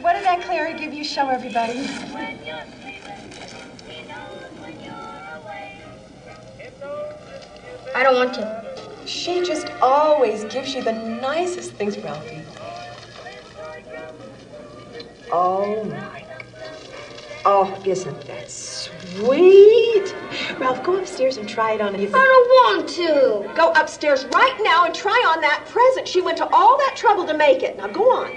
what did Aunt Clara give you? Show everybody. I don't want to. She just always gives you the nicest things, Ralphie. Oh, my. Oh, isn't that sweet? Ralph, go upstairs and try it on. I don't want to. Go upstairs right now and try on that present. She went to all that trouble to make it. Now go on.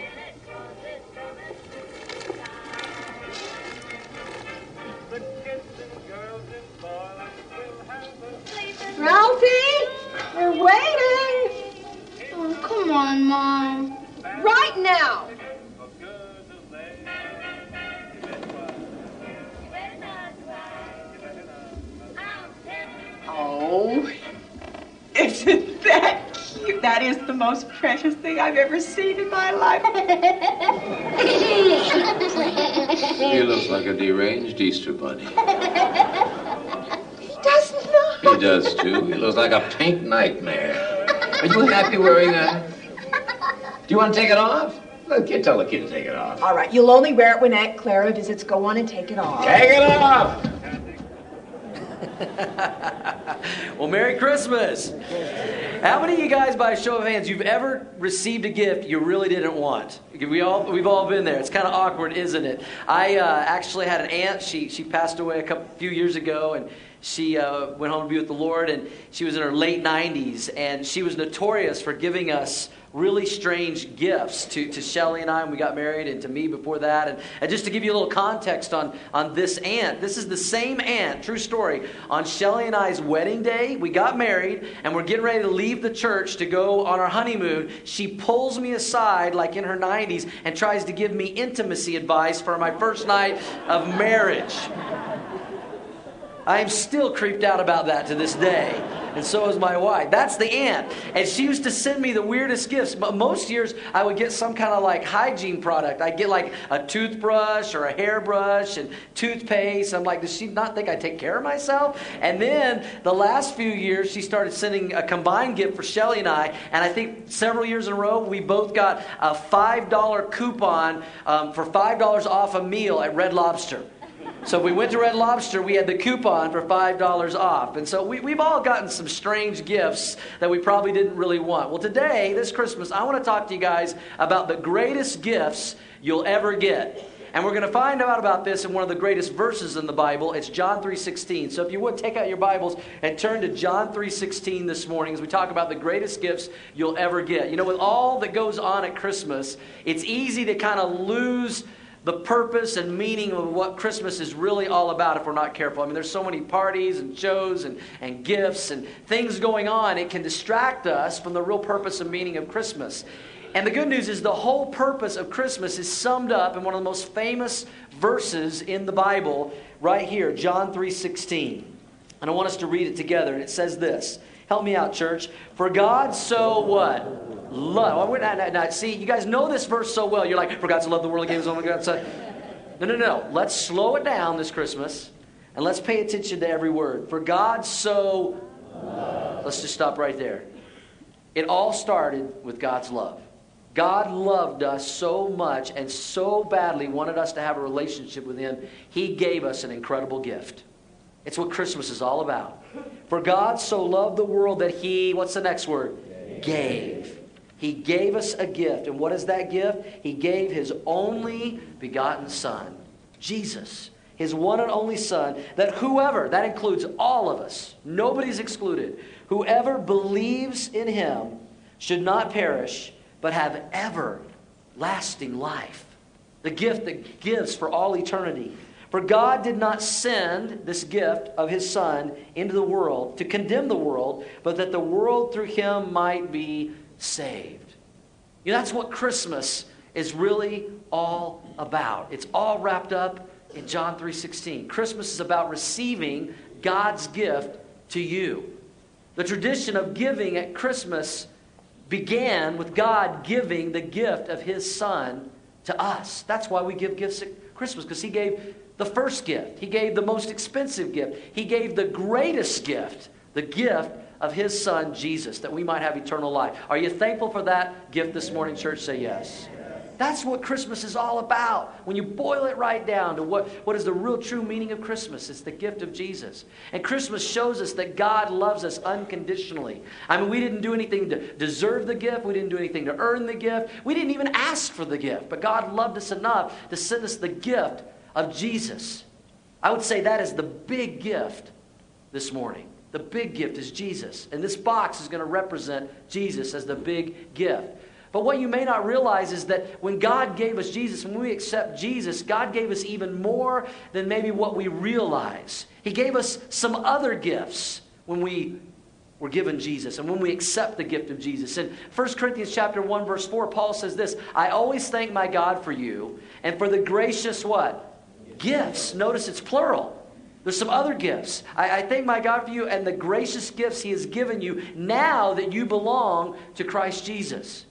We're waiting. Oh, come on, Mom. Right now. Oh, isn't that cute? That is the most precious thing I've ever seen in my life. He looks like a deranged Easter bunny. Does not. He does too. He looks like a pink nightmare. Are you happy wearing that? Do you want to take it off? Let kid tell the kid to take it off. All right, you'll only wear it when Aunt Clara visits. Go on and take it off. Take it off! well, Merry Christmas. How many of you guys, by a show of hands, you've ever received a gift you really didn't want? We all, we've all been there. It's kind of awkward, isn't it? I uh, actually had an aunt. She, she passed away a couple, few years ago, and she uh, went home to be with the Lord, and she was in her late 90s, and she was notorious for giving us really strange gifts to, to Shelly and I when we got married, and to me before that. And, and just to give you a little context on, on this aunt, this is the same aunt, true story. On Shelly and I's wedding day, we got married, and we're getting ready to leave the church to go on our honeymoon. She pulls me aside, like in her 90s, and tries to give me intimacy advice for my first night of marriage. I am still creeped out about that to this day. And so is my wife. That's the aunt. And she used to send me the weirdest gifts. But most years, I would get some kind of like hygiene product. I'd get like a toothbrush or a hairbrush and toothpaste. I'm like, does she not think I take care of myself? And then the last few years, she started sending a combined gift for Shelly and I. And I think several years in a row, we both got a $5 coupon um, for $5 off a meal at Red Lobster. So we went to Red Lobster, we had the coupon for $5 off. And so we, we've all gotten some strange gifts that we probably didn't really want. Well, today, this Christmas, I want to talk to you guys about the greatest gifts you'll ever get. And we're going to find out about this in one of the greatest verses in the Bible. It's John 3:16. So if you would take out your Bibles and turn to John 3:16 this morning as we talk about the greatest gifts you'll ever get. You know, with all that goes on at Christmas, it's easy to kind of lose the purpose and meaning of what Christmas is really all about if we're not careful. I mean, there's so many parties and shows and, and gifts and things going on, it can distract us from the real purpose and meaning of Christmas. And the good news is the whole purpose of Christmas is summed up in one of the most famous verses in the Bible right here, John 3:16. And I want us to read it together and it says this. Help me out, church. For God so what? love. Now, see, you guys know this verse so well. You're like, for God to love the world, gave his only God son. No, no, no. Let's slow it down this Christmas and let's pay attention to every word. For God so. Let's just stop right there. It all started with God's love. God loved us so much and so badly wanted us to have a relationship with Him, He gave us an incredible gift. It's what Christmas is all about. For God so loved the world that He, what's the next word? Gave. He gave us a gift. And what is that gift? He gave His only begotten Son, Jesus, His one and only Son, that whoever, that includes all of us, nobody's excluded, whoever believes in Him should not perish, but have everlasting life. The gift that gives for all eternity. For God did not send this gift of His Son into the world to condemn the world, but that the world through Him might be saved. You know, that's what Christmas is really all about. It's all wrapped up in John 3:16. Christmas is about receiving God's gift to you. The tradition of giving at Christmas began with God giving the gift of his son to us. That's why we give gifts at Christmas because he gave the first gift. He gave the most expensive gift. He gave the greatest gift, the gift of his son Jesus, that we might have eternal life. Are you thankful for that gift this morning, church? Say yes. That's what Christmas is all about. When you boil it right down to what, what is the real true meaning of Christmas, it's the gift of Jesus. And Christmas shows us that God loves us unconditionally. I mean, we didn't do anything to deserve the gift, we didn't do anything to earn the gift, we didn't even ask for the gift. But God loved us enough to send us the gift of Jesus. I would say that is the big gift this morning. The big gift is Jesus. And this box is going to represent Jesus as the big gift. But what you may not realize is that when God gave us Jesus, when we accept Jesus, God gave us even more than maybe what we realize. He gave us some other gifts when we were given Jesus and when we accept the gift of Jesus. In 1 Corinthians chapter 1 verse 4, Paul says this, I always thank my God for you and for the gracious what? Gifts. Notice it's plural. There's some other gifts. I, I, thank my God for you and the gracious gifts He has given you now that you belong to Christ Jesus.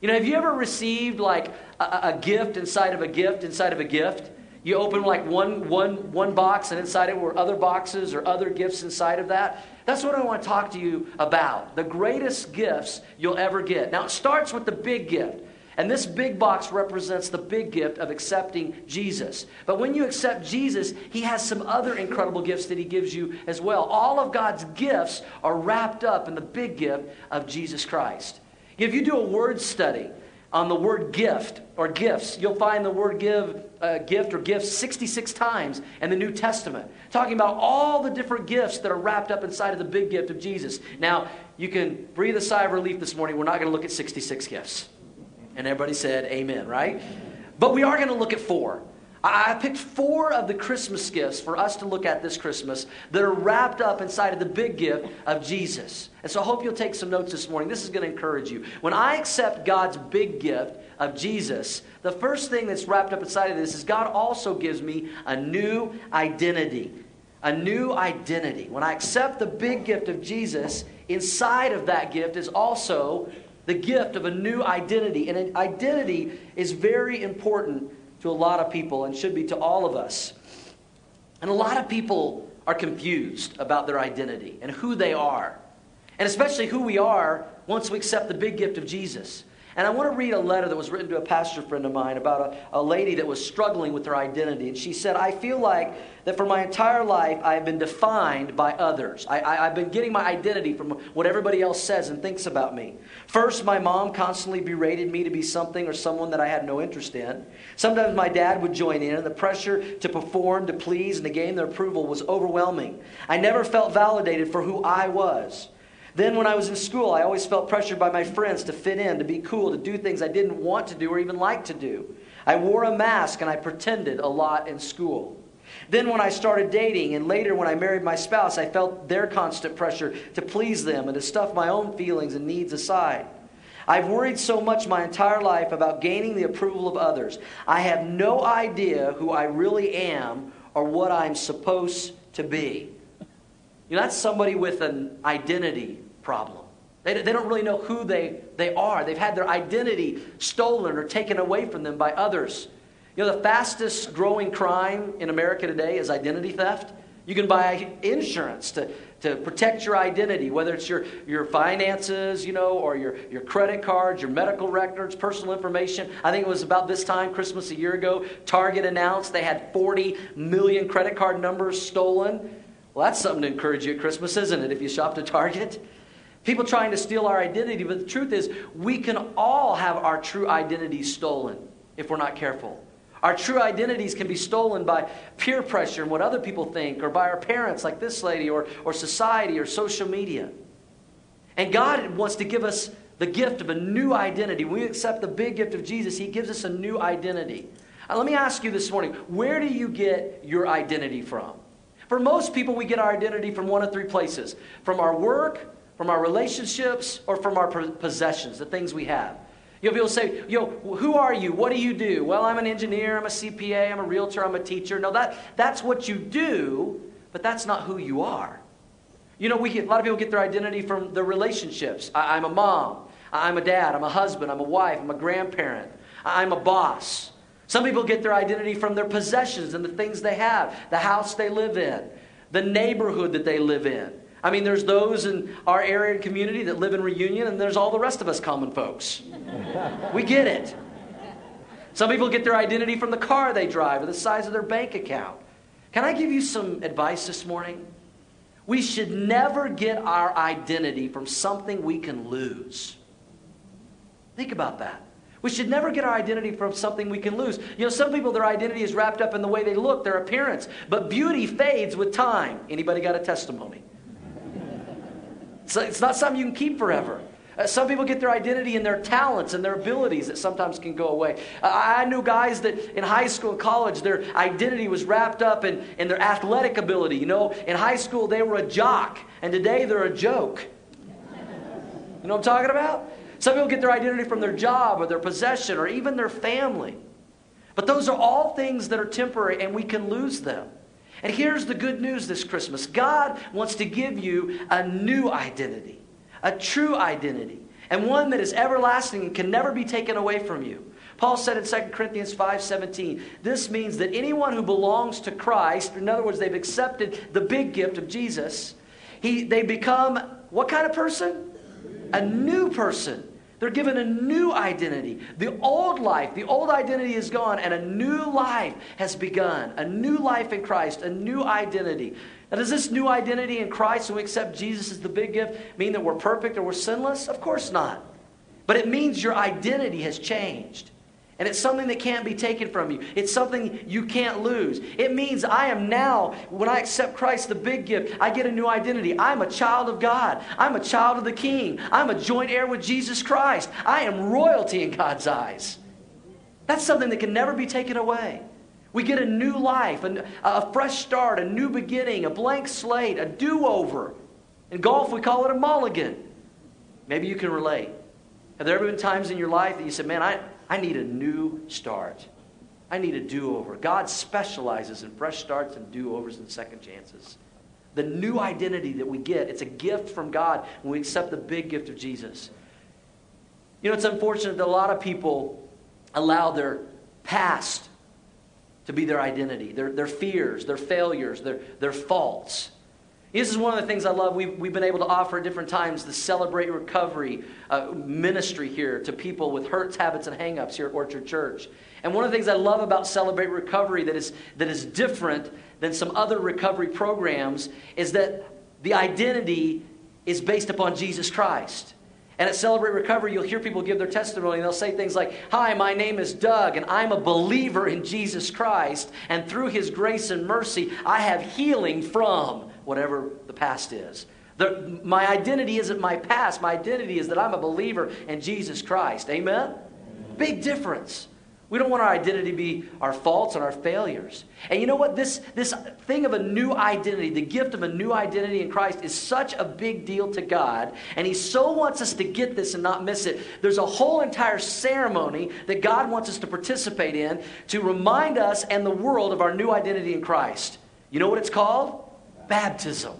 You know, have you ever received like a, a, gift inside of a gift inside of a gift? You open like one, one, one box, and inside it were other boxes or other gifts inside of that. That's what I want to talk to you about. The greatest gifts you'll ever get. Now, it starts with the big gift. And this big box represents the big gift of accepting Jesus. But when you accept Jesus, He has some other incredible gifts that He gives you as well. All of God's gifts are wrapped up in the big gift of Jesus Christ. If you do a word study on the word gift or gifts, you'll find the word give, uh, gift or gifts 66 times in the New Testament, talking about all the different gifts that are wrapped up inside of the big gift of Jesus. Now, you can breathe a sigh of relief this morning. We're not going to look at 66 gifts. And everybody said amen, right? But we are going to look at four. I picked four of the Christmas gifts for us to look at this Christmas that are wrapped up inside of the big gift of Jesus. And so I hope you'll take some notes this morning. This is going to encourage you. When I accept God's big gift of Jesus, the first thing that's wrapped up inside of this is God also gives me a new identity. A new identity. When I accept the big gift of Jesus, inside of that gift is also the gift of a new identity. And an identity is very important to a lot of people and should be to all of us. And a lot of people are confused about their identity and who they are, and especially who we are once we accept the big gift of Jesus. And I want to read a letter that was written to a pastor friend of mine about a, a lady that was struggling with her identity. And she said, I feel like that for my entire life I have been defined by others. I, I, I've been getting my identity from what everybody else says and thinks about me. First, my mom constantly berated me to be something or someone that I had no interest in. Sometimes my dad would join in, and the pressure to perform, to please, and to gain their approval was overwhelming. I never felt validated for who I was. Then, when I was in school, I always felt pressured by my friends to fit in, to be cool, to do things I didn't want to do or even like to do. I wore a mask and I pretended a lot in school. Then, when I started dating, and later when I married my spouse, I felt their constant pressure to please them and to stuff my own feelings and needs aside. I've worried so much my entire life about gaining the approval of others. I have no idea who I really am or what I'm supposed to be. You know, that's somebody with an identity problem. They, they don't really know who they, they are. They've had their identity stolen or taken away from them by others. You know, the fastest growing crime in America today is identity theft. You can buy insurance to, to protect your identity, whether it's your, your finances, you know, or your, your credit cards, your medical records, personal information. I think it was about this time, Christmas a year ago, Target announced they had 40 million credit card numbers stolen. Well, that's something to encourage you at Christmas, isn't it, if you shop at Target? People trying to steal our identity, but the truth is, we can all have our true identity stolen if we're not careful. Our true identities can be stolen by peer pressure and what other people think, or by our parents, like this lady, or, or society, or social media. And God wants to give us the gift of a new identity. When we accept the big gift of Jesus, He gives us a new identity. Now, let me ask you this morning where do you get your identity from? For most people, we get our identity from one of three places from our work, from our relationships, or from our possessions, the things we have. You'll be able to say, yo, who are you? What do you do? Well, I'm an engineer, I'm a CPA, I'm a realtor, I'm a teacher. No, that, that's what you do, but that's not who you are. You know, we get, a lot of people get their identity from their relationships. I, I'm a mom, I'm a dad, I'm a husband, I'm a wife, I'm a grandparent, I'm a boss. Some people get their identity from their possessions and the things they have, the house they live in, the neighborhood that they live in. I mean, there's those in our area and community that live in Reunion, and there's all the rest of us common folks. we get it. Some people get their identity from the car they drive or the size of their bank account. Can I give you some advice this morning? We should never get our identity from something we can lose. Think about that. We should never get our identity from something we can lose. You know, some people, their identity is wrapped up in the way they look, their appearance. But beauty fades with time. Anybody got a testimony? So it's not something you can keep forever. Uh, some people get their identity in their talents and their abilities that sometimes can go away. Uh, I knew guys that in high school and college, their identity was wrapped up in, in their athletic ability. You know, in high school, they were a jock, and today they're a joke. You know what I'm talking about? Some people get their identity from their job or their possession or even their family. But those are all things that are temporary and we can lose them. And here's the good news this Christmas God wants to give you a new identity, a true identity, and one that is everlasting and can never be taken away from you. Paul said in 2 Corinthians 5:17, this means that anyone who belongs to Christ, in other words, they've accepted the big gift of Jesus, he, they become what kind of person? A new person. They're given a new identity. The old life, the old identity is gone, and a new life has begun. A new life in Christ, a new identity. Now, does this new identity in Christ, when we accept Jesus as the big gift, mean that we're perfect or we're sinless? Of course not. But it means your identity has changed. And it's something that can't be taken from you. It's something you can't lose. It means I am now, when I accept Christ, the big gift, I get a new identity. I'm a child of God. I'm a child of the King. I'm a joint heir with Jesus Christ. I am royalty in God's eyes. That's something that can never be taken away. We get a new life, a, a fresh start, a new beginning, a blank slate, a do over. In golf, we call it a mulligan. Maybe you can relate. Have there ever been times in your life that you said, Man, I, I need a new start. I need a do over. God specializes in fresh starts and do overs and second chances. The new identity that we get, it's a gift from God when we accept the big gift of Jesus. You know, it's unfortunate that a lot of people allow their past to be their identity, their, their fears, their failures, their, their faults. This is one of the things I love. We've, we've been able to offer at different times the Celebrate Recovery uh, ministry here to people with hurts, habits, and hangups here at Orchard Church. And one of the things I love about Celebrate Recovery that is, that is different than some other recovery programs is that the identity is based upon Jesus Christ. And at Celebrate Recovery, you'll hear people give their testimony, and they'll say things like, Hi, my name is Doug, and I'm a believer in Jesus Christ, and through his grace and mercy, I have healing from whatever the past is. The, my identity isn't my past. My identity is that I'm a believer in Jesus Christ. Amen? Big difference. We don't want our identity to be our faults and our failures. And you know what? This, this thing of a new identity, the gift of a new identity in Christ, is such a big deal to God. And He so wants us to get this and not miss it. There's a whole entire ceremony that God wants us to participate in to remind us and the world of our new identity in Christ. You know what it's called? Baptism.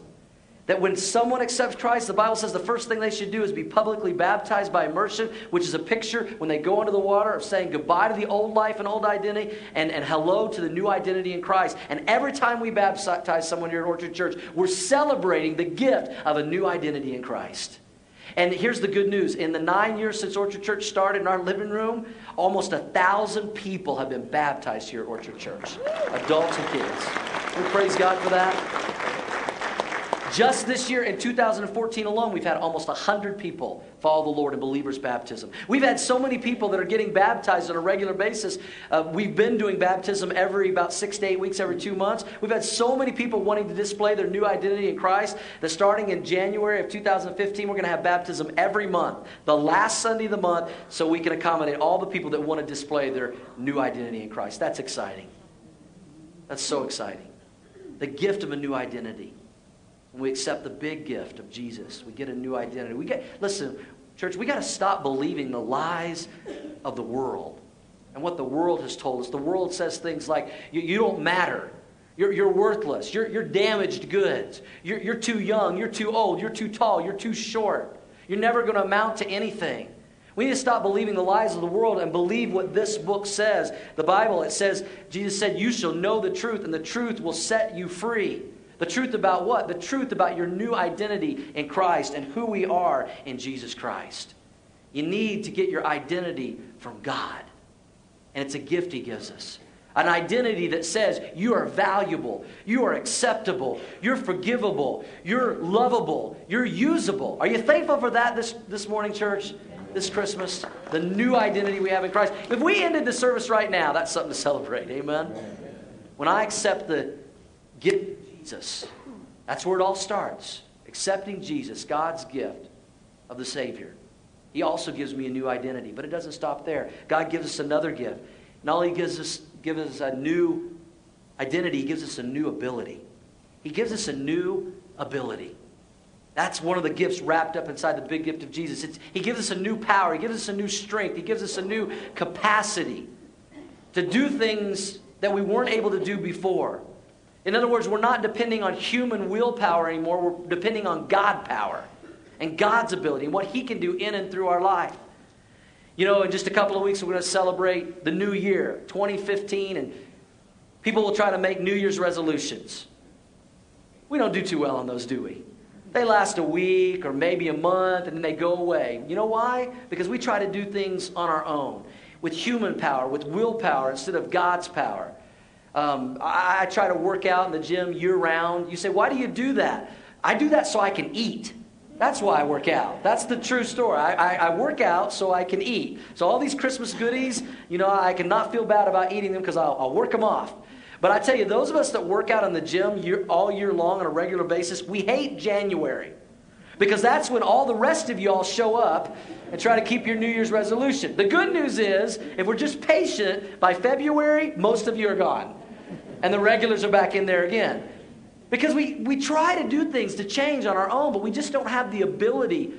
That when someone accepts Christ, the Bible says the first thing they should do is be publicly baptized by immersion, which is a picture when they go into the water of saying goodbye to the old life and old identity and, and hello to the new identity in Christ. And every time we baptize someone here at Orchard Church, we're celebrating the gift of a new identity in Christ. And here's the good news. In the nine years since Orchard Church started in our living room, almost a thousand people have been baptized here at Orchard Church. Adults and kids. We praise God for that. Just this year in 2014 alone, we've had almost 100 people follow the Lord in believers' baptism. We've had so many people that are getting baptized on a regular basis. Uh, we've been doing baptism every about six to eight weeks, every two months. We've had so many people wanting to display their new identity in Christ that starting in January of 2015, we're going to have baptism every month, the last Sunday of the month, so we can accommodate all the people that want to display their new identity in Christ. That's exciting. That's so exciting. The gift of a new identity. When we accept the big gift of Jesus, we get a new identity. We get listen, church, we got to stop believing the lies of the world and what the world has told us. The world says things like, you, you don't matter. You're, you're worthless. You're, you're damaged goods. You're, you're too young. You're too old. You're too tall. You're too short. You're never going to amount to anything. We need to stop believing the lies of the world and believe what this book says. The Bible, it says, Jesus said, You shall know the truth, and the truth will set you free. The truth about what? The truth about your new identity in Christ and who we are in Jesus Christ. You need to get your identity from God. And it's a gift He gives us. An identity that says you are valuable, you are acceptable, you're forgivable, you're lovable, you're usable. Are you thankful for that this, this morning, church? This Christmas? The new identity we have in Christ. If we ended the service right now, that's something to celebrate. Amen? When I accept the gift Jesus, that's where it all starts. Accepting Jesus, God's gift of the Savior. He also gives me a new identity, but it doesn't stop there. God gives us another gift. Not only gives us gives us a new identity, he gives us a new ability. He gives us a new ability. That's one of the gifts wrapped up inside the big gift of Jesus. It's, he gives us a new power, He gives us a new strength, He gives us a new capacity to do things that we weren't able to do before. In other words, we're not depending on human willpower anymore, we're depending on God power and God's ability and what He can do in and through our life. You know, in just a couple of weeks, we're going to celebrate the new year, 2015, and people will try to make New Year's resolutions. We don't do too well on those, do we? They last a week or maybe a month and then they go away. You know why? Because we try to do things on our own with human power, with willpower instead of God's power. Um, I, I try to work out in the gym year round. You say, why do you do that? I do that so I can eat. That's why I work out. That's the true story. I, I, I, work out so I can eat. So all these Christmas goodies, you know, I cannot feel bad about eating them because I'll, I'll, work them off. But I tell you, those of us that work out in the gym year, all year long on a regular basis, we hate January. Because that's when all the rest of you all show up and try to keep your New Year's resolution. The good news is, if we're just patient, by February, most of you are gone. And the regulars are back in there again. Because we, we try to do things to change on our own, but we just don't have the ability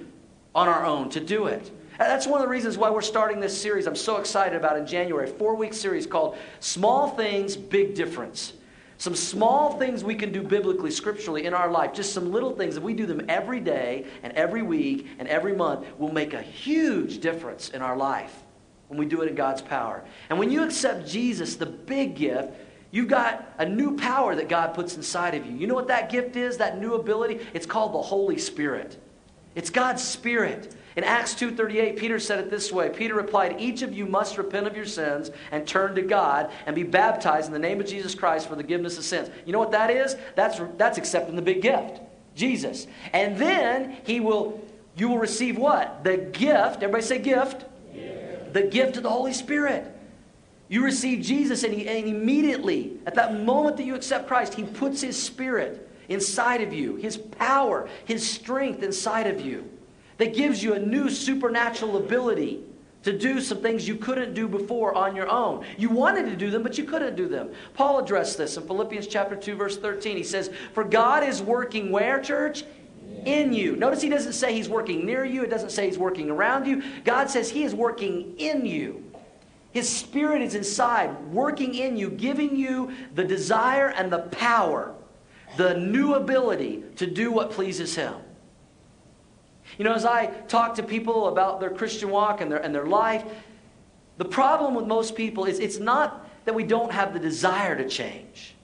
on our own to do it. That's one of the reasons why we're starting this series I'm so excited about in January, a four week series called Small Things, Big Difference. Some small things we can do biblically, scripturally in our life, just some little things, if we do them every day and every week and every month, will make a huge difference in our life when we do it in God's power. And when you accept Jesus, the big gift, You've got a new power that God puts inside of you. You know what that gift is, that new ability? It's called the Holy Spirit. It's God's Spirit. In Acts 2:38, Peter said it this way. Peter replied, "Each of you must repent of your sins and turn to God and be baptized in the name of Jesus Christ for the forgiveness of sins." You know what that is? That's that's accepting the big gift, Jesus. And then he will you will receive what? The gift. Everybody say gift. The gift of the Holy Spirit. You receive Jesus, and, he, and immediately, at that moment that you accept Christ, He puts His Spirit inside of you, His power, His strength inside of you, that gives you a new supernatural ability to do some things you couldn't do before on your own. You wanted to do them, but you couldn't do them. Paul addressed this in Philippians chapter 2, verse 13. He says, For God is working where, church? In you. Notice he doesn't say he's working near you, it doesn't say he's working around you. God says he is working in you. His Spirit is inside, working in you, giving you the desire and the power, the new ability to do what pleases Him. You know, as I talk to people about their Christian walk and their, and their life, the problem with most people is it's not that we don't have the desire to change.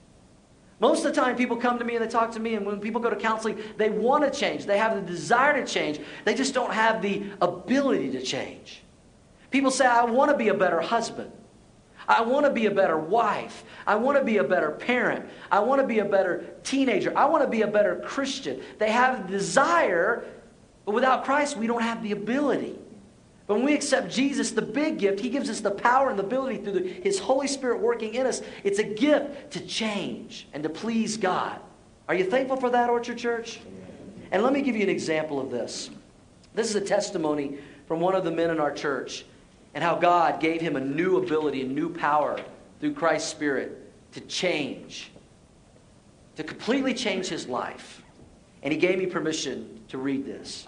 Most of the time, people come to me and they talk to me, and when people go to counseling, they want to change. They have the desire to change. They just don't have the ability to change. People say, I want to be a better husband. I want to be a better wife. I want to be a better parent. I want to be a better teenager. I want to be a better Christian. They have desire, but without Christ, we don't have the ability. But when we accept Jesus, the big gift, He gives us the power and the ability through the, His Holy Spirit working in us. It's a gift to change and to please God. Are you thankful for that, Orchard Church? And let me give you an example of this. This is a testimony from one of the men in our church and how God gave him a new ability, a new power through Christ's Spirit to change, to completely change his life. And he gave me permission to read this.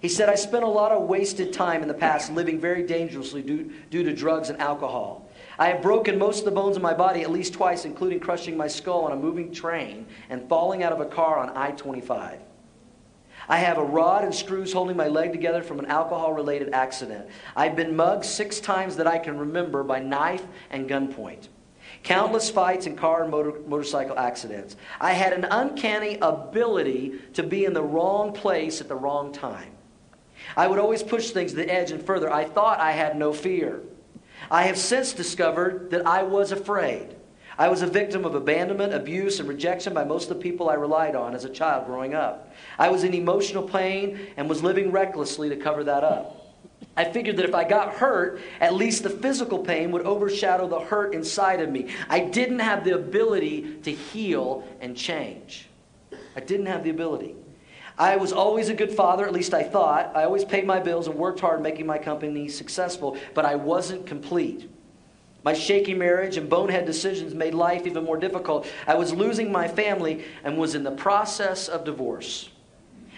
He said, I spent a lot of wasted time in the past living very dangerously due, due to drugs and alcohol. I have broken most of the bones in my body at least twice, including crushing my skull on a moving train and falling out of a car on I 25. I have a rod and screws holding my leg together from an alcohol related accident. I've been mugged six times that I can remember by knife and gunpoint. Countless fights and car and motor, motorcycle accidents. I had an uncanny ability to be in the wrong place at the wrong time. I would always push things to the edge and further. I thought I had no fear. I have since discovered that I was afraid. I was a victim of abandonment, abuse, and rejection by most of the people I relied on as a child growing up. I was in emotional pain and was living recklessly to cover that up. I figured that if I got hurt, at least the physical pain would overshadow the hurt inside of me. I didn't have the ability to heal and change. I didn't have the ability. I was always a good father, at least I thought. I always paid my bills and worked hard making my company successful, but I wasn't complete. My shaky marriage and bonehead decisions made life even more difficult. I was losing my family and was in the process of divorce.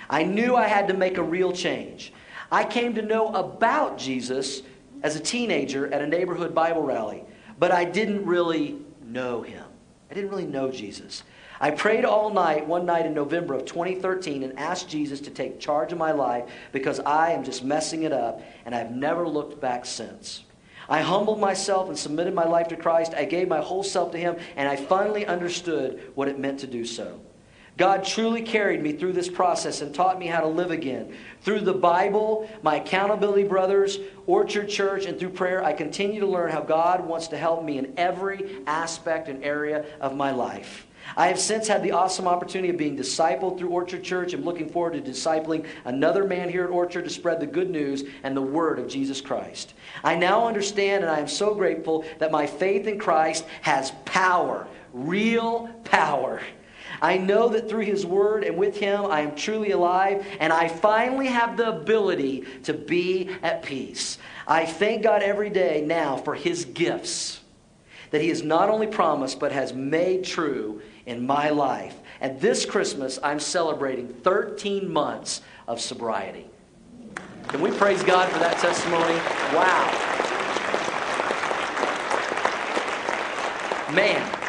I knew I had to make a real change. I came to know about Jesus as a teenager at a neighborhood Bible rally, but I didn't really know him. I didn't really know Jesus. I prayed all night one night in November of 2013 and asked Jesus to take charge of my life because I am just messing it up and I've never looked back since. I humbled myself and submitted my life to Christ. I gave my whole self to Him, and I finally understood what it meant to do so. God truly carried me through this process and taught me how to live again. Through the Bible, my accountability brothers, Orchard Church, and through prayer, I continue to learn how God wants to help me in every aspect and area of my life. I have since had the awesome opportunity of being discipled through Orchard Church. I'm looking forward to discipling another man here at Orchard to spread the good news and the word of Jesus Christ. I now understand and I am so grateful that my faith in Christ has power, real power. I know that through His Word and with Him, I am truly alive, and I finally have the ability to be at peace. I thank God every day now for His gifts that He has not only promised, but has made true in my life. And this Christmas, I'm celebrating 13 months of sobriety. Can we praise God for that testimony? Wow. Man.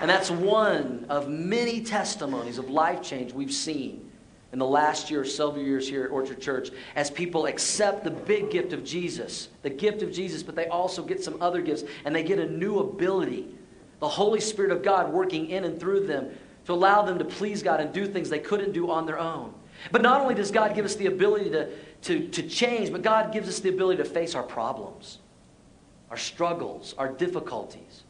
And that's one of many testimonies of life change we've seen in the last year, or several years here at Orchard Church, as people accept the big gift of Jesus, the gift of Jesus, but they also get some other gifts and they get a new ability the Holy Spirit of God working in and through them to allow them to please God and do things they couldn't do on their own. But not only does God give us the ability to, to, to change, but God gives us the ability to face our problems, our struggles, our difficulties.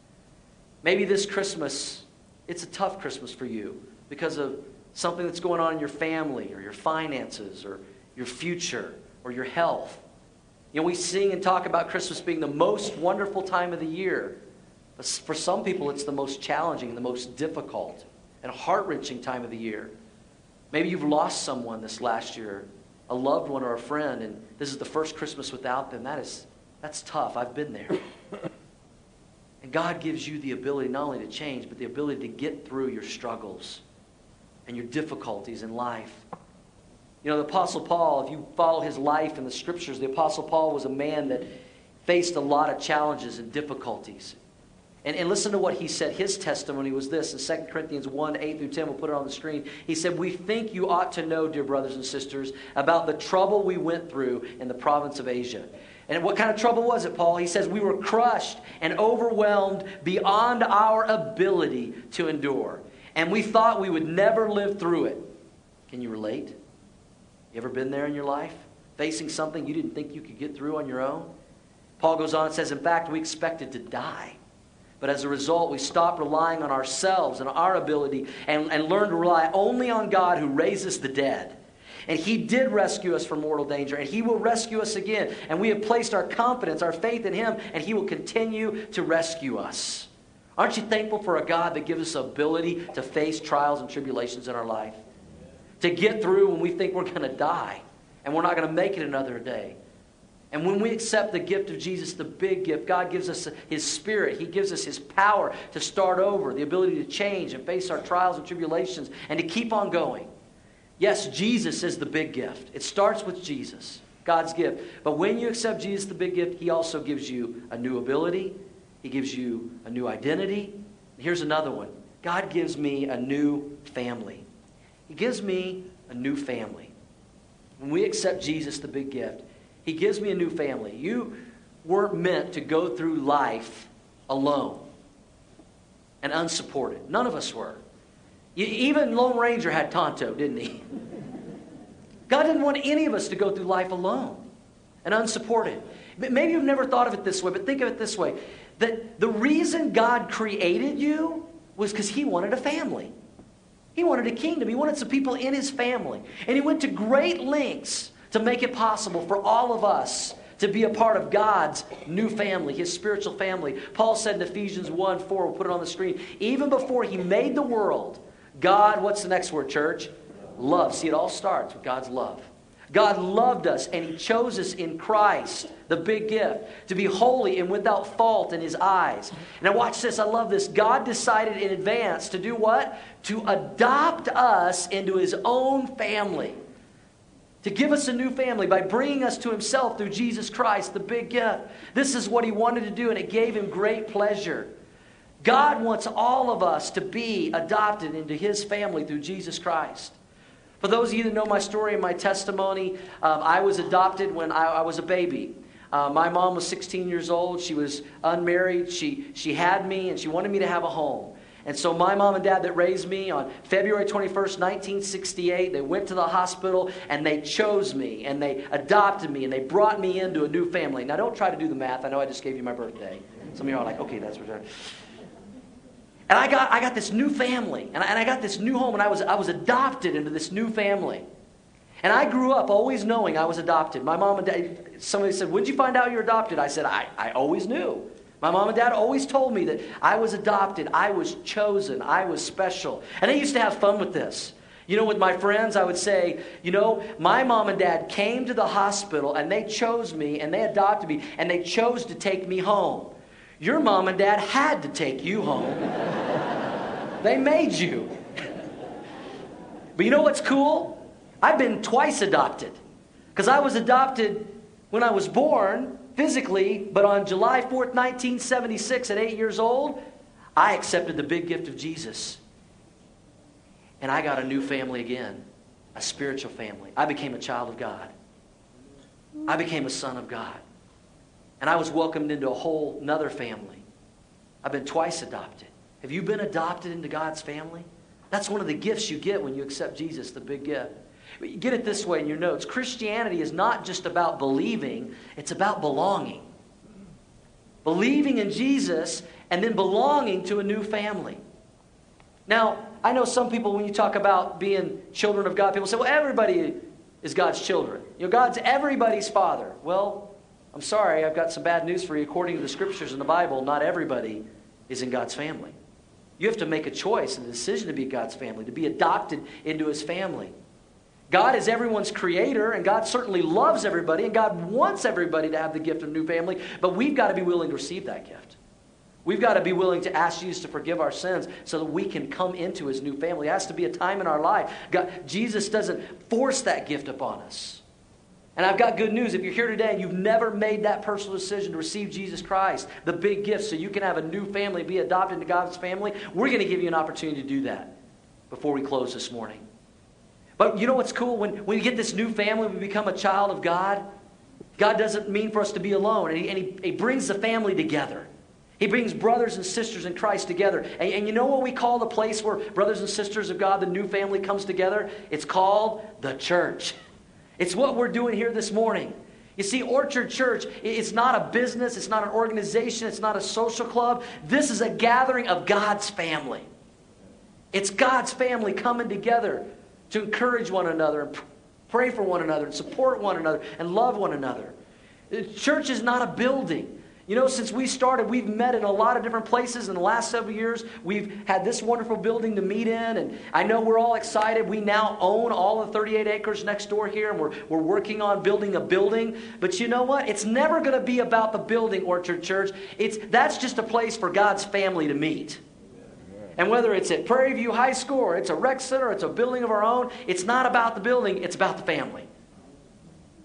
Maybe this Christmas, it's a tough Christmas for you because of something that's going on in your family or your finances or your future or your health. You know, we sing and talk about Christmas being the most wonderful time of the year. But for some people, it's the most challenging, and the most difficult, and heart wrenching time of the year. Maybe you've lost someone this last year, a loved one or a friend, and this is the first Christmas without them. That is, that's tough. I've been there. and God gives you the ability not only to change, but the ability to get through your struggles and your difficulties in life. You know, the Apostle Paul, if you follow his life in the scriptures, the Apostle Paul was a man that faced a lot of challenges and difficulties. And, and listen to what he said. His testimony was this in 2 Corinthians 1 8 through 10. We'll put it on the screen. He said, We think you ought to know, dear brothers and sisters, about the trouble we went through in the province of Asia. And what kind of trouble was it, Paul? He says, We were crushed and overwhelmed beyond our ability to endure. And we thought we would never live through it. Can you relate? You ever been there in your life? Facing something you didn't think you could get through on your own? Paul goes on and says, In fact, we expected to die. But as a result, we stop relying on ourselves and our ability and, and learn to rely only on God who raises the dead. And He did rescue us from mortal danger, and He will rescue us again. And we have placed our confidence, our faith in Him, and He will continue to rescue us. Aren't you thankful for a God that gives us ability to face trials and tribulations in our life? To get through when we think we're going to die and we're not going to make it another day. And when we accept the gift of Jesus, the big gift, God gives us His Spirit. He gives us His power to start over, the ability to change and face our trials and tribulations, and to keep on going. Yes, Jesus is the big gift. It starts with Jesus, God's gift. But when you accept Jesus, the big gift, He also gives you a new ability, He gives you a new identity. Here's another one God gives me a new family. He gives me a new family. When we accept Jesus, the big gift, he gives me a new family. You weren't meant to go through life alone and unsupported. None of us were. even Lone Ranger had Tonto, didn't he? God didn't want any of us to go through life alone and unsupported. Maybe you've never thought of it this way, but think of it this way that the reason God created you was because He wanted a family. He wanted a kingdom. He wanted some people in His family. And He went to great lengths to make it possible for all of us to be a part of God's new family, his spiritual family. Paul said in Ephesians 1 4, we'll put it on the screen, even before he made the world, God, what's the next word, church? Love. See, it all starts with God's love. God loved us and He chose us in Christ, the big gift, to be holy and without fault in His eyes. Now, watch this. I love this. God decided in advance to do what? To adopt us into His own family to give us a new family by bringing us to himself through Jesus Christ, the big gift. This is what he wanted to do, and it gave him great pleasure. God wants all of us to be adopted into his family through Jesus Christ. For those of you that know my story and my testimony, um, I was adopted when I, I was a baby. Uh, my mom was 16 years old. She was unmarried. She, she had me, and she wanted me to have a home. And so my mom and dad that raised me on February 21st, 1968, they went to the hospital and they chose me and they adopted me and they brought me into a new family. Now don't try to do the math. I know I just gave you my birthday. Some of you are like, okay, that's what. And I got, I got this new family and I, and I got this new home and I was, I was adopted into this new family. And I grew up always knowing I was adopted. My mom and dad, somebody said, When did you find out you're adopted? I said, I, I always knew. My mom and dad always told me that I was adopted, I was chosen, I was special. And I used to have fun with this. You know, with my friends, I would say, you know, my mom and dad came to the hospital and they chose me and they adopted me and they chose to take me home. Your mom and dad had to take you home, they made you. But you know what's cool? I've been twice adopted. Because I was adopted when I was born, physically, but on July 4th, 1976, at eight years old, I accepted the big gift of Jesus. And I got a new family again, a spiritual family. I became a child of God. I became a son of God. And I was welcomed into a whole nother family. I've been twice adopted. Have you been adopted into God's family? That's one of the gifts you get when you accept Jesus, the big gift. Get it this way in your notes Christianity is not just about believing, it's about belonging. Believing in Jesus and then belonging to a new family. Now, I know some people, when you talk about being children of God, people say, well, everybody is God's children. You know, God's everybody's father. Well, I'm sorry, I've got some bad news for you. According to the scriptures in the Bible, not everybody is in God's family. You have to make a choice and a decision to be God's family, to be adopted into his family. God is everyone's creator, and God certainly loves everybody, and God wants everybody to have the gift of new family, but we've got to be willing to receive that gift. We've got to be willing to ask Jesus to forgive our sins so that we can come into his new family. It has to be a time in our life. God, Jesus doesn't force that gift upon us. And I've got good news. If you're here today and you've never made that personal decision to receive Jesus Christ, the big gift, so you can have a new family, be adopted into God's family, we're going to give you an opportunity to do that before we close this morning. But you know what's cool? When, when you get this new family, we become a child of God. God doesn't mean for us to be alone, and He, and he, he brings the family together. He brings brothers and sisters in Christ together. And, and, you know what we call the place where brothers and sisters of God, the new family, comes together? It's called the church. It's what we're doing here this morning. You see, Orchard Church, it's not a business, it's not an organization, it's not a social club. This is a gathering of God's family. It's God's family coming together to encourage one another and pray for one another and support one another and love one another. The Church is not a building. You know, since we started, we've met in a lot of different places in the last several years. We've had this wonderful building to meet in, and I know we're all excited. We now own all the 38 acres next door here, and we're, we're working on building a building. But you know what? It's never going to be about the building, Orchard Church. It's, that's just a place for God's family to meet. And whether it's at Prairie View High School or it's a rec center, it's a building of our own, it's not about the building, it's about the family.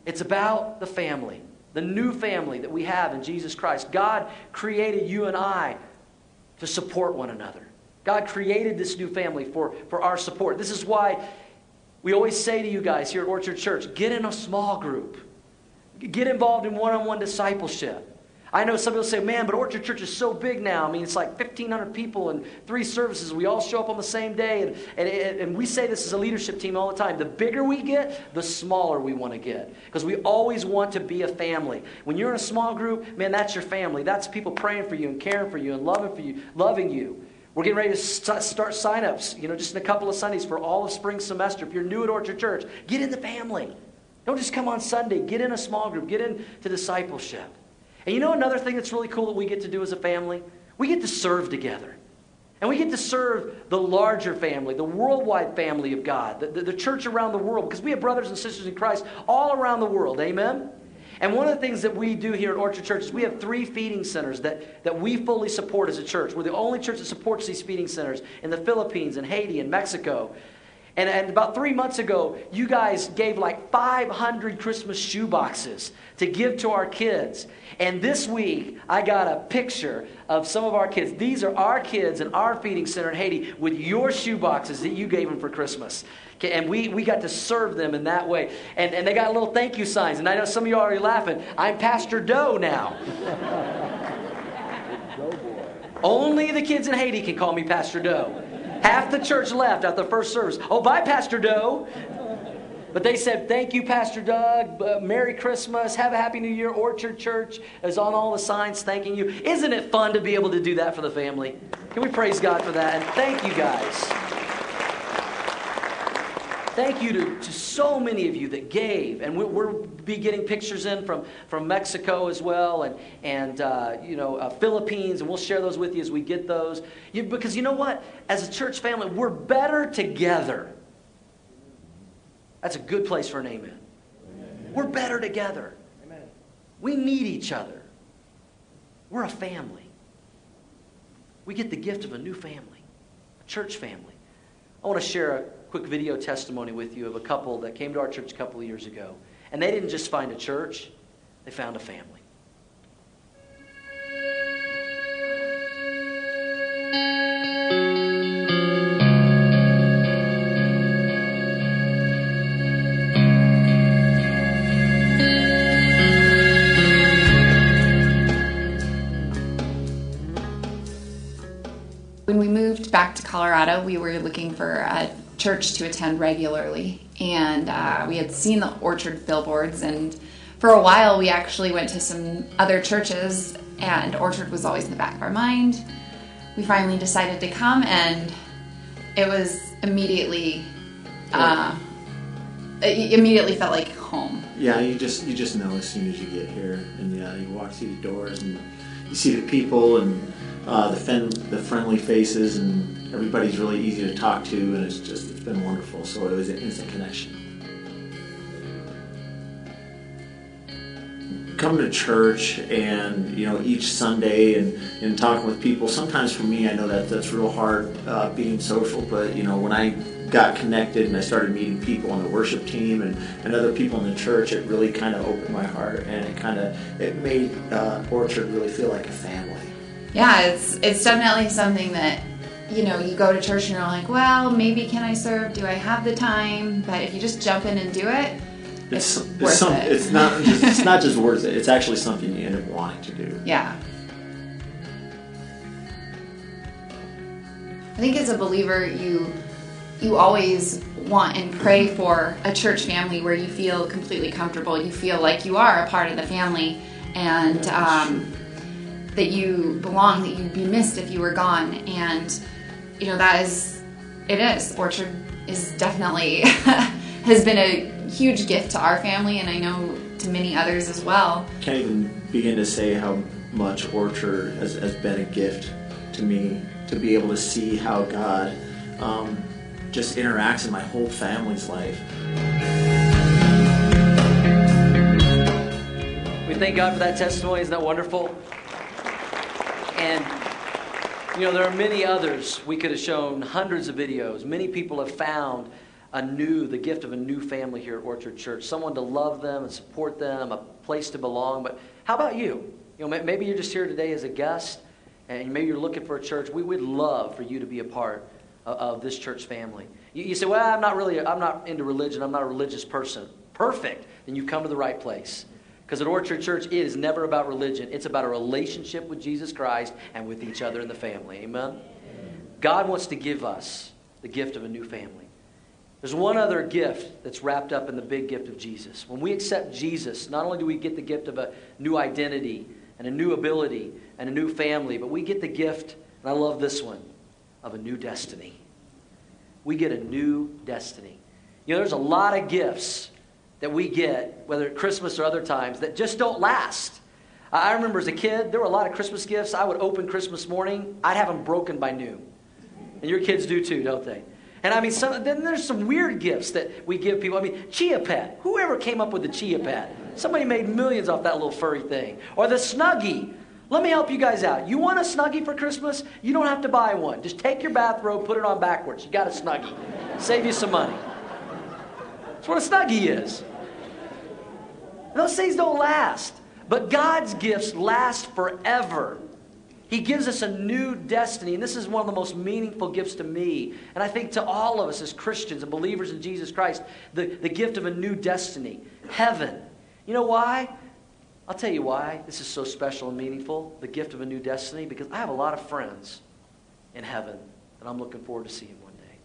It's about the family, the new family that we have in Jesus Christ. God created you and I to support one another. God created this new family for, for our support. This is why we always say to you guys here at Orchard Church get in a small group, get involved in one on one discipleship. I know some people say, man, but Orchard Church is so big now. I mean, it's like 1,500 people and three services. We all show up on the same day. And, and, and we say this as a leadership team all the time. The bigger we get, the smaller we want to get. Because we always want to be a family. When you're in a small group, man, that's your family. That's people praying for you and caring for you and loving for you, loving you. We're getting ready to st- start sign-ups, you know, just in a couple of Sundays for all of spring semester. If you're new at Orchard Church, get in the family. Don't just come on Sunday. Get in a small group. Get into discipleship. And you know another thing that's really cool that we get to do as a family? We get to serve together. And we get to serve the larger family, the worldwide family of God, the, the, the, church around the world, because we have brothers and sisters in Christ all around the world. Amen? And one of the things that we do here at Orchard Church is we have three feeding centers that, that we fully support as a church. We're the only church that supports these feeding centers in the Philippines and Haiti and Mexico. And, and about three months ago, you guys gave like 500 Christmas shoe boxes to give to our kids. And this week, I got a picture of some of our kids. These are our kids in our feeding center in Haiti with your shoe boxes that you gave them for Christmas. Okay, and we, we got to serve them in that way. And, and they got little thank you signs. And I know some of you are already laughing. I'm Pastor Doe now. Only the kids in Haiti can call me Pastor Doe. Half the church left at the first service. Oh, bye, Pastor Doe. But they said, Thank you, Pastor Doug. Uh, Merry Christmas. Have a Happy New Year. Orchard Church is on all the signs thanking you. Isn't it fun to be able to do that for the family? Can we praise God for that? And thank you guys. Thank you to, to so many of you that gave. And we, will be getting pictures in from, from Mexico as well and, and uh, you know, uh, Philippines, and we'll share those with you as we get those. You, because you know what? As a church family, we're better together. That's a good place for an amen. amen. We're better together. Amen. We need each other. We're a family. We get the gift of a new family, a church family. I want to share a quick video testimony with you of a couple that came to our church a couple of years ago. And they didn't just find a church, they found a family. When we moved back to Colorado, we were looking for a church to attend regularly. And uh, we had seen the Orchard billboards, and for a while we actually went to some other churches, and Orchard was always in the back of our mind. We finally decided to come, and it was immediately, uh, it immediately felt like home. Yeah, you just you just know as soon as you get here, and yeah, you walk through the doors, and you see the people and uh, the fen- the friendly faces, and everybody's really easy to talk to, and it's just it's been wonderful. So it was an instant connection. Coming to church and you know each Sunday and, and talking with people. Sometimes for me, I know that that's real hard uh, being social, but you know when I got connected and I started meeting people on the worship team and, and other people in the church, it really kind of opened my heart and it kind of it made uh, Orchard really feel like a family. Yeah, it's it's definitely something that you know, you go to church and you're like, well, maybe can I serve? Do I have the time? But if you just jump in and do it, it's, it's, it's some, it. It's not just, it's not just worth it. It's actually something you end up wanting to do. Yeah. I think as a believer, you you always want and pray for a church family where you feel completely comfortable. You feel like you are a part of the family, and um, that you belong. That you'd be missed if you were gone. And you know that is it is orchard is definitely has been a huge gift to our family and i know to many others as well can't even begin to say how much orchard has, has been a gift to me to be able to see how god um, just interacts in my whole family's life we thank god for that testimony isn't that wonderful and you know, there are many others we could have shown hundreds of videos. Many people have found a new, the gift of a new family here at Orchard Church, someone to love them and support them, a place to belong. But how about you? You know, maybe you're just here today as a guest, and maybe you're looking for a church. We would love for you to be a part of, this church family. You say, "Well, I'm not really, I'm not into religion. I'm not a religious person." Perfect. Then you come to the right place. Because at Orchard Church, it is never about religion. It's about a relationship with Jesus Christ and with each other in the family. Amen? God wants to give us the gift of a new family. There's one other gift that's wrapped up in the big gift of Jesus. When we accept Jesus, not only do we get the gift of a new identity and a new ability and a new family, but we get the gift, and I love this one, of a new destiny. We get a new destiny. You know, there's a lot of gifts that we get, whether at Christmas or other times, that just don't last. I remember as a kid, there were a lot of Christmas gifts. I would open Christmas morning, I'd have them broken by noon. And your kids do too, don't they? And I mean, some, then there's some weird gifts that we give people. I mean, Chia Pet. Whoever came up with the Chia Pet? Somebody made millions off that little furry thing. Or the Snuggie. Let me help you guys out. You want a Snuggie for Christmas? You don't have to buy one. Just take your bathrobe, put it on backwards. You got a Snuggie. Save you some money. That's what a Snuggie is. Those things don't last. But God's gifts last forever. He gives us a new destiny, and this is one of the most meaningful gifts to me, and I think to all of us as Christians and believers in Jesus Christ, the, the gift of a new destiny, heaven. You know why? I'll tell you why this is so special and meaningful, the gift of a new destiny, because I have a lot of friends in heaven that I'm looking forward to seeing one day.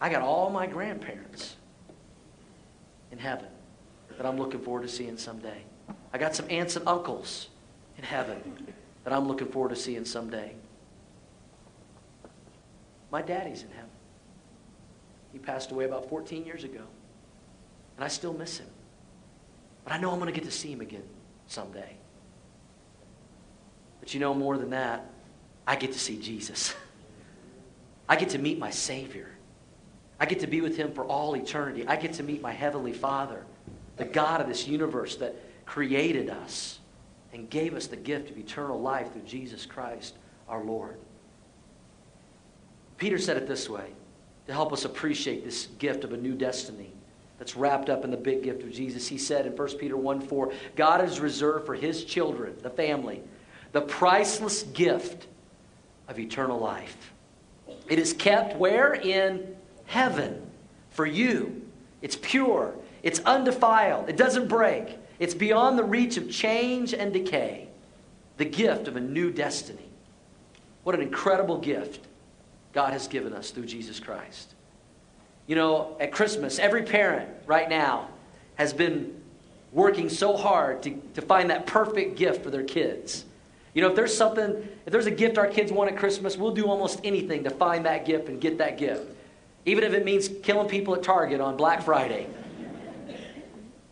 I got all my grandparents in heaven that I'm looking forward to seeing someday. I got some aunts and uncles in heaven that I'm looking forward to seeing someday. My daddy's in heaven. He passed away about 14 years ago. And I still miss him. But I know I'm going to get to see him again someday. But you know, more than that, I get to see Jesus. I get to meet my Savior. I get to be with him for all eternity. I get to meet my Heavenly Father, the God of this universe that created us and gave us the gift of eternal life through Jesus Christ our Lord. Peter said it this way to help us appreciate this gift of a new destiny that's wrapped up in the big gift of Jesus. He said in 1 Peter 1 4, God has reserved for his children, the family, the priceless gift of eternal life. It is kept where? In heaven for you. It's pure, it's undefiled, it doesn't break. It's beyond the reach of change and decay. The gift of a new destiny. What an incredible gift God has given us through Jesus Christ. You know, at Christmas, every parent right now has been working so hard to, to find that perfect gift for their kids. You know, if there's something, if there's a gift our kids want at Christmas, we'll do almost anything to find that gift and get that gift. Even if it means killing people at Target on Black Friday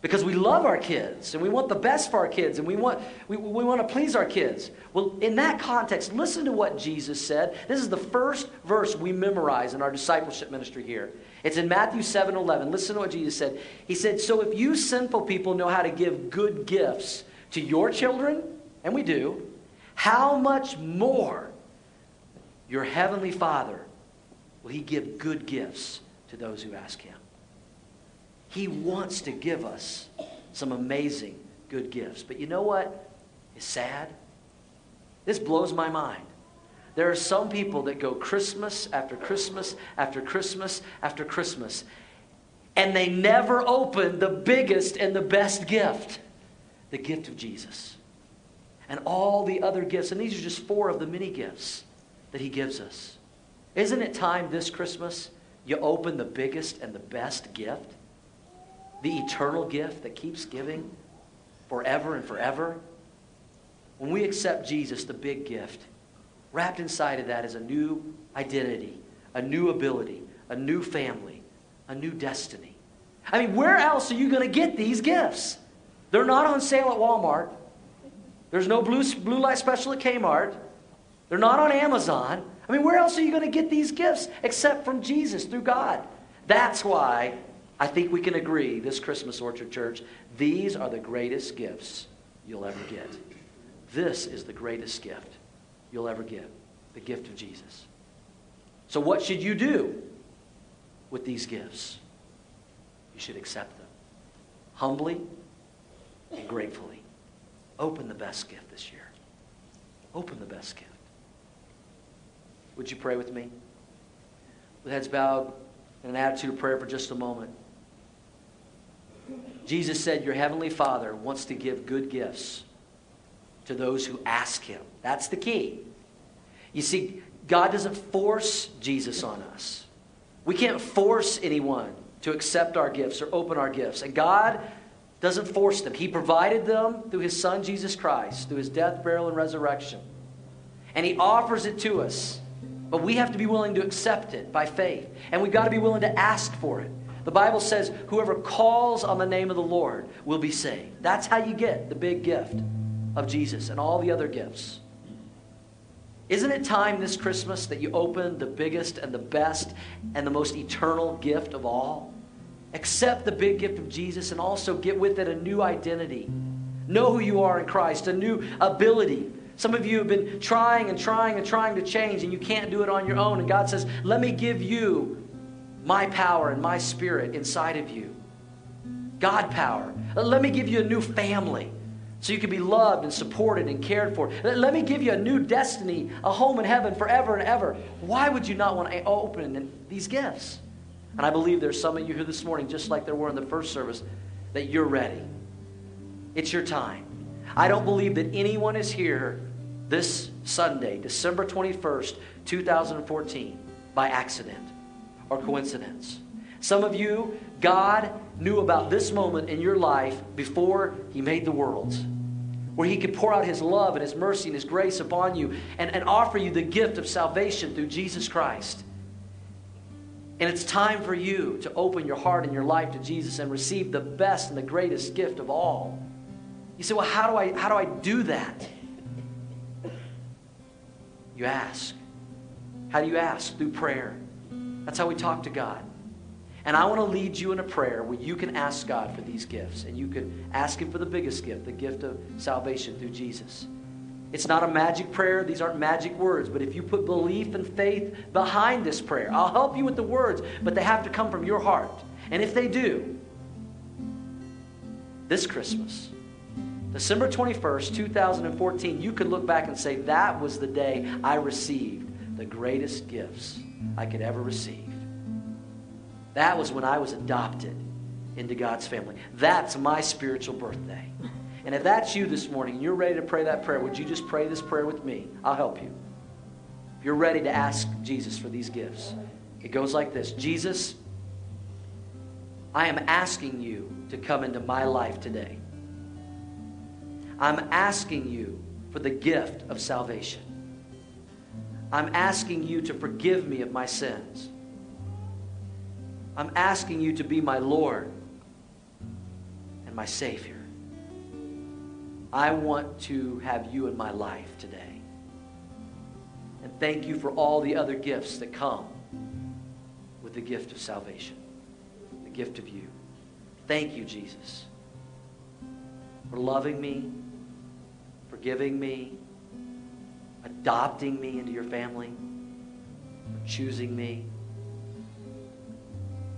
because we love our kids and we want the best for our kids and we want, we, we want to please our kids. Well, in that context, listen to what Jesus said. This is the first verse we memorize in our discipleship ministry here. It's in Matthew 7 11. Listen to what Jesus said. He said, So if you sinful people know how to give good gifts to your children, and we do, how much more your heavenly Father will He give good gifts to those who ask Him? He wants to give us some amazing good gifts. But you know what is sad? This blows my mind. There are some people that go Christmas after Christmas after Christmas after Christmas, and they never open the biggest and the best gift the gift of Jesus. And all the other gifts, and these are just four of the many gifts that He gives us. Isn't it time this Christmas you open the biggest and the best gift? The eternal gift that keeps giving forever and forever. When we accept Jesus, the big gift, wrapped inside of that is a new identity, a new ability, a new family, a new destiny. I mean, where else are you going to get these gifts? They're not on sale at Walmart. There's no blue, blue light special at Kmart. They're not on Amazon. I mean, where else are you going to get these gifts except from Jesus through God? That's why I think we can agree, this Christmas Orchard Church, these are the greatest gifts you'll ever get. This is the greatest gift you'll ever get the gift of Jesus. So, what should you do with these gifts? You should accept them humbly and gratefully. Open the best gift this year. Open the best gift. Would you pray with me? With heads bowed in an attitude of prayer for just a moment. Jesus said, Your heavenly Father wants to give good gifts to those who ask Him. That's the key. You see, God doesn't force Jesus on us. We can't force anyone to accept our gifts or open our gifts. And God doesn't force them. He provided them through His Son, Jesus Christ, through His death, burial, and resurrection. And He offers it to us. But we have to be willing to accept it by faith. And we've got to be willing to ask for it. The Bible says, whoever calls on the name of the Lord will be saved. That's how you get the big gift of Jesus and all the other gifts. Isn't it time this Christmas that you open the biggest and the best and the most eternal gift of all? Accept the big gift of Jesus and also get with it a new identity. Know who you are in Christ, a new ability. Some of you have been trying and trying and trying to change, and you can't do it on your own. And God says, Let me give you my power and my spirit inside of you. God power. Let me give you a new family so you can be loved and supported and cared for. Let me give you a new destiny, a home in heaven forever and ever. Why would you not want to open these gifts? And I believe there's some of you here this morning, just like there were in the first service, that you're ready. It's your time. I don't believe that anyone is here this Sunday, December 21st, 2014, by accident or coincidence. Some of you, God knew about this moment in your life before He made the worlds where He could pour out His love and His mercy and His grace upon you and, and offer you the gift of salvation through Jesus Christ. And it's time for you to open your heart and your life to Jesus and receive the best and the greatest gift of all. You say, well, how do I, how do, I do that? You ask. How do you ask? Through prayer. That's how we talk to God. And I want to lead you in a prayer where you can ask God for these gifts. And you can ask Him for the biggest gift, the gift of salvation through Jesus. It's not a magic prayer. These aren't magic words. But if you put belief and faith behind this prayer, I'll help you with the words, but they have to come from your heart. And if they do, this Christmas, December 21st, 2014, you could look back and say, that was the day I received the greatest gifts I could ever receive. That was when I was adopted into God's family. That's my spiritual birthday. And if that's you this morning and you're ready to pray that prayer, would you just pray this prayer with me? I'll help you. If you're ready to ask Jesus for these gifts, it goes like this Jesus, I am asking you to come into my life today. I'm asking you for the gift of salvation. I'm asking you to forgive me of my sins. I'm asking you to be my Lord and my Savior. I want to have you in my life today. And thank you for all the other gifts that come with the gift of salvation, the gift of you. Thank you, Jesus, for loving me, forgiving me, adopting me into your family, for choosing me.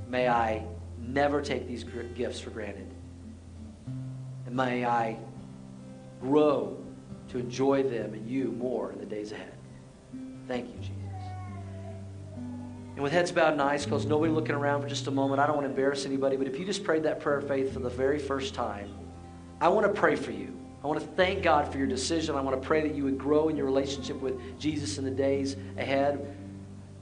May I never take these gifts for granted. And may I grow to enjoy them and you more in the days ahead. Thank you, Jesus. And with heads bowed and eyes closed, nobody looking around for just a moment, I don't want to embarrass anybody, but if you just prayed that prayer of faith for the very first time, I want to pray for you. I want to thank God for your decision. I want to pray that you would grow in your relationship with Jesus in the days ahead.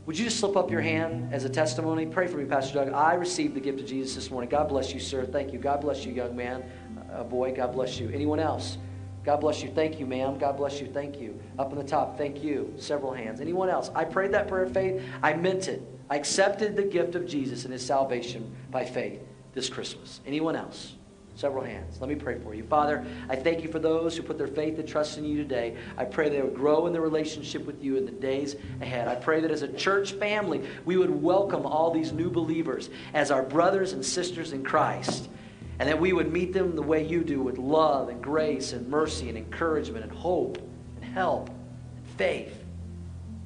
Would you just slip up your hand as a testimony? Pray for me, Pastor Doug. I received the gift of Jesus this morning. God bless you, sir. Thank you. God bless you, young man, uh, boy. God bless you. Anyone else? God bless you. Thank you, ma'am. God bless you. Thank you. Up in the top, thank you. Several hands. Anyone else? I prayed that prayer of faith. I meant it. I accepted the gift of Jesus and his salvation by faith this Christmas. Anyone else? Several hands. Let me pray for you. Father, I thank you for those who put their faith and trust in you today. I pray they would grow in their relationship with you in the days ahead. I pray that as a church family, we would welcome all these new believers as our brothers and sisters in Christ. And that we would meet them the way you do with love and grace and mercy and encouragement and hope and help and faith.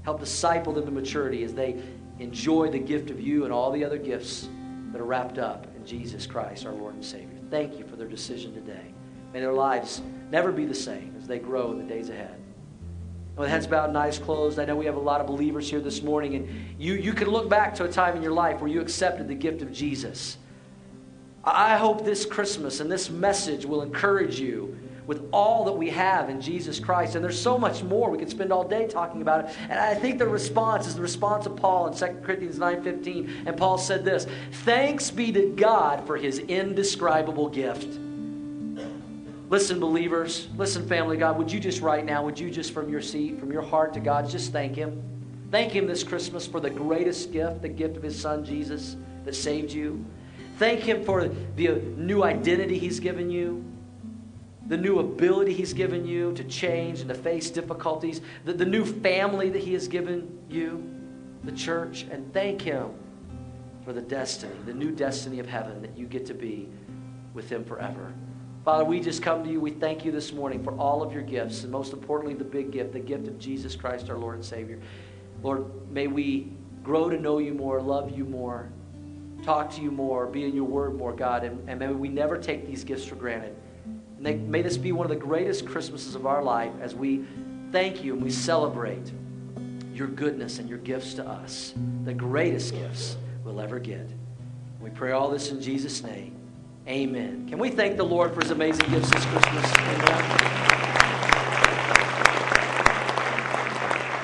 Help disciple them to maturity as they enjoy the gift of you and all the other gifts that are wrapped up in Jesus Christ, our Lord and Savior. Thank you for their decision today. May their lives never be the same as they grow in the days ahead. And with heads bowed and eyes closed, I know we have a lot of believers here this morning, and you, you can look back to a time in your life where you accepted the gift of Jesus. I hope this Christmas and this message will encourage you with all that we have in Jesus Christ. And there's so much more. We could spend all day talking about it. And I think the response is the response of Paul in 2 Corinthians 9:15. And Paul said this, "Thanks be to God for his indescribable gift." Listen, believers, listen, family God, would you just right now, would you just from your seat, from your heart to God, just thank him? Thank him this Christmas for the greatest gift, the gift of his son Jesus that saved you. Thank him for the new identity he's given you the new ability He's given you to change and to face difficulties, the, the new family that He has given you, the church, and thank Him for the destiny, the new destiny of heaven that you get to be with Him forever. Father, we just come to you. We thank you this morning for all of your gifts, and most importantly, the big gift, the gift of Jesus Christ, our Lord and Savior. Lord, may we grow to know you more, love you more, talk to you more, be in your word more, God, and, and may we never take these gifts for granted. May, may this be one of the greatest Christmases of our life as we thank you and we celebrate your goodness and your gifts to us, the greatest gifts we'll ever get. We pray all this in Jesus' name. Amen. Can we thank the Lord for his amazing gifts this Christmas? Amen.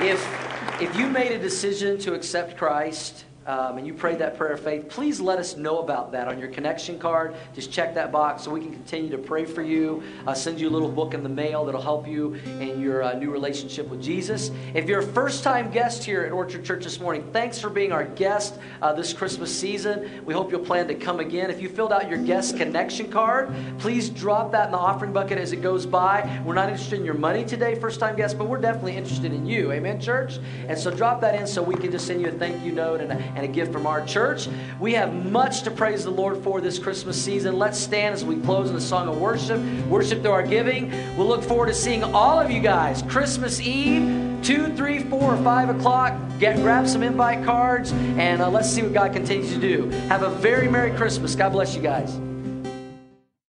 If, if you made a decision to accept Christ, um, and you prayed that prayer of faith, please let us know about that on your connection card. Just check that box so we can continue to pray for you. Uh, send you a little book in the mail that'll help you in your uh, new relationship with Jesus. If you're a first time guest here at Orchard Church this morning, thanks for being our guest uh, this Christmas season. We hope you'll plan to come again. If you filled out your guest connection card, please drop that in the offering bucket as it goes by. We're not interested in your money today, first time guest, but we're definitely interested in you. Amen, church? And so drop that in so we can just send you a thank you note and a, and a gift from our church. We have much to praise the Lord for this Christmas season. Let's stand as we close in a song of worship, worship through our giving. We'll look forward to seeing all of you guys Christmas Eve, 2, 3, 4, or 5 o'clock. Get, grab some invite cards and uh, let's see what God continues to do. Have a very Merry Christmas. God bless you guys.